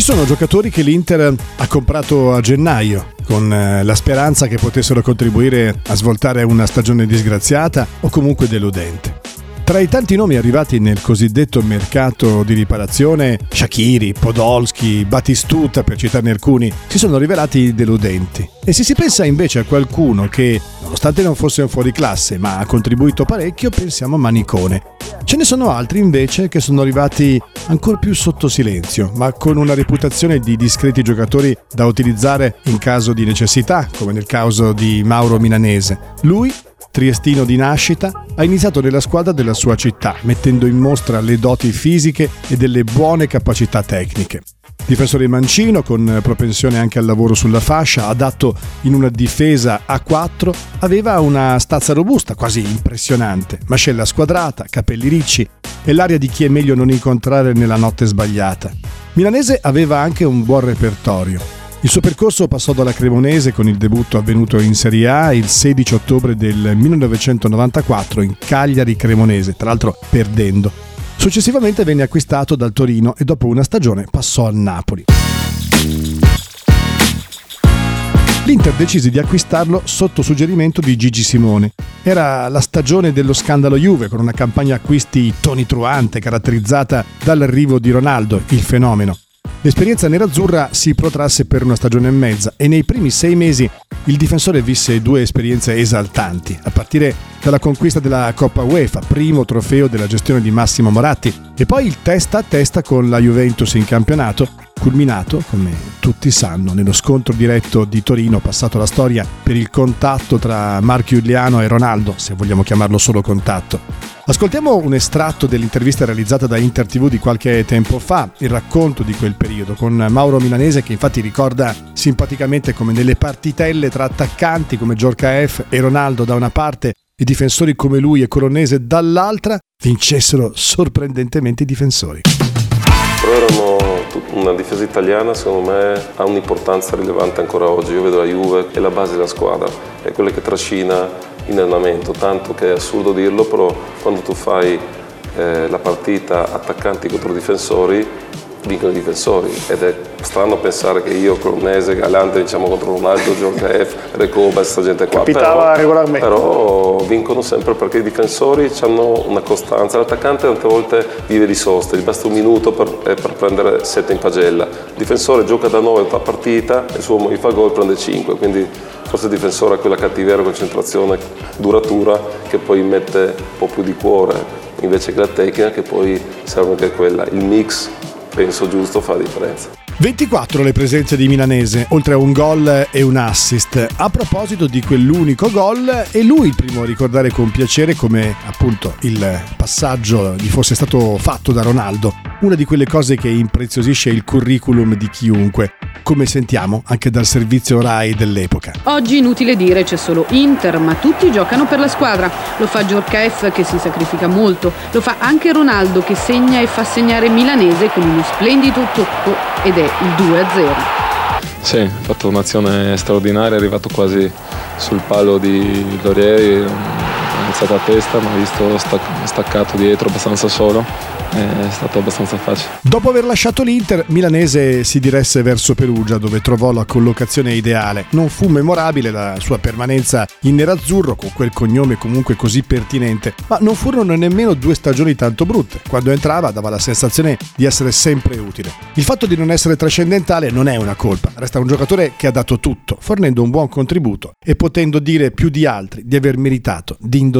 Ci sono giocatori che l'Inter ha comprato a gennaio con eh, la speranza che potessero contribuire a svoltare una stagione disgraziata o comunque deludente. Tra i tanti nomi arrivati nel cosiddetto mercato di riparazione, Shakiri, Podolski, Batistuta per citarne alcuni, si sono rivelati deludenti. E se si pensa invece a qualcuno che, nonostante non fosse un fuoriclasse, ma ha contribuito parecchio, pensiamo a Manicone. Ce ne sono altri invece che sono arrivati ancora più sotto silenzio, ma con una reputazione di discreti giocatori da utilizzare in caso di necessità, come nel caso di Mauro Milanese. Lui triestino di nascita, ha iniziato nella squadra della sua città, mettendo in mostra le doti fisiche e delle buone capacità tecniche. Difensore mancino, con propensione anche al lavoro sulla fascia, adatto in una difesa a 4, aveva una stazza robusta, quasi impressionante, mascella squadrata, capelli ricci e l'aria di chi è meglio non incontrare nella notte sbagliata. Milanese aveva anche un buon repertorio, il suo percorso passò dalla Cremonese con il debutto avvenuto in Serie A il 16 ottobre del 1994 in Cagliari Cremonese, tra l'altro perdendo. Successivamente venne acquistato dal Torino e dopo una stagione passò al Napoli. L'Inter decise di acquistarlo sotto suggerimento di Gigi Simone. Era la stagione dello scandalo Juve con una campagna acquisti tonitruante caratterizzata dall'arrivo di Ronaldo, il fenomeno. L'esperienza nerazzurra si protrasse per una stagione e mezza e nei primi sei mesi il difensore visse due esperienze esaltanti, a partire dalla conquista della Coppa UEFA, primo trofeo della gestione di Massimo Moratti, e poi il testa a testa con la Juventus in campionato, culminato, come tutti sanno, nello scontro diretto di Torino passato alla storia per il contatto tra Marco Giuliano e Ronaldo, se vogliamo chiamarlo solo contatto. Ascoltiamo un estratto dell'intervista realizzata da Inter TV di qualche tempo fa, il racconto di quel periodo, con Mauro Milanese che infatti ricorda simpaticamente come nelle partitelle tra attaccanti come Giorca F e Ronaldo da una parte e difensori come lui e Colonnese dall'altra vincessero sorprendentemente i difensori. Però erano una difesa italiana secondo me ha un'importanza rilevante ancora oggi. Io vedo la Juve è la base della squadra, è quella che trascina in allenamento, tanto che è assurdo dirlo, però quando tu fai eh, la partita attaccanti contro difensori, vincono i difensori ed è strano pensare che io, Cronese, Galante, diciamo contro Ronaldo, F, Recoba, questa gente qua. Capitava però, regolarmente. Però vincono sempre perché i difensori hanno una costanza. L'attaccante tante volte vive di soste, gli basta un minuto per, eh, per prendere 7 in pagella. Il difensore gioca da 9 a partita il suo gli fa gol prende 5, quindi forse il difensore ha quella cattiveria, concentrazione duratura che poi mette un po' più di cuore invece che la tecnica che poi serve anche quella. Il mix penso giusto fa la differenza. 24 le presenze di Milanese, oltre a un gol e un assist. A proposito di quell'unico gol, è lui il primo a ricordare con piacere come appunto il passaggio gli fosse stato fatto da Ronaldo. Una di quelle cose che impreziosisce il curriculum di chiunque come sentiamo anche dal servizio RAI dell'epoca. Oggi inutile dire c'è solo Inter, ma tutti giocano per la squadra. Lo fa F che si sacrifica molto, lo fa anche Ronaldo che segna e fa segnare Milanese con uno splendido tocco ed è il 2-0. Sì, ha fatto un'azione straordinaria, è arrivato quasi sul palo di Lorieri, alzato a testa, ma ha visto staccato dietro abbastanza solo è stato abbastanza facile. Dopo aver lasciato l'Inter, Milanese si diresse verso Perugia dove trovò la collocazione ideale. Non fu memorabile la sua permanenza in nerazzurro con quel cognome comunque così pertinente, ma non furono nemmeno due stagioni tanto brutte. Quando entrava dava la sensazione di essere sempre utile. Il fatto di non essere trascendentale non è una colpa, resta un giocatore che ha dato tutto, fornendo un buon contributo e potendo dire più di altri di aver meritato di indossare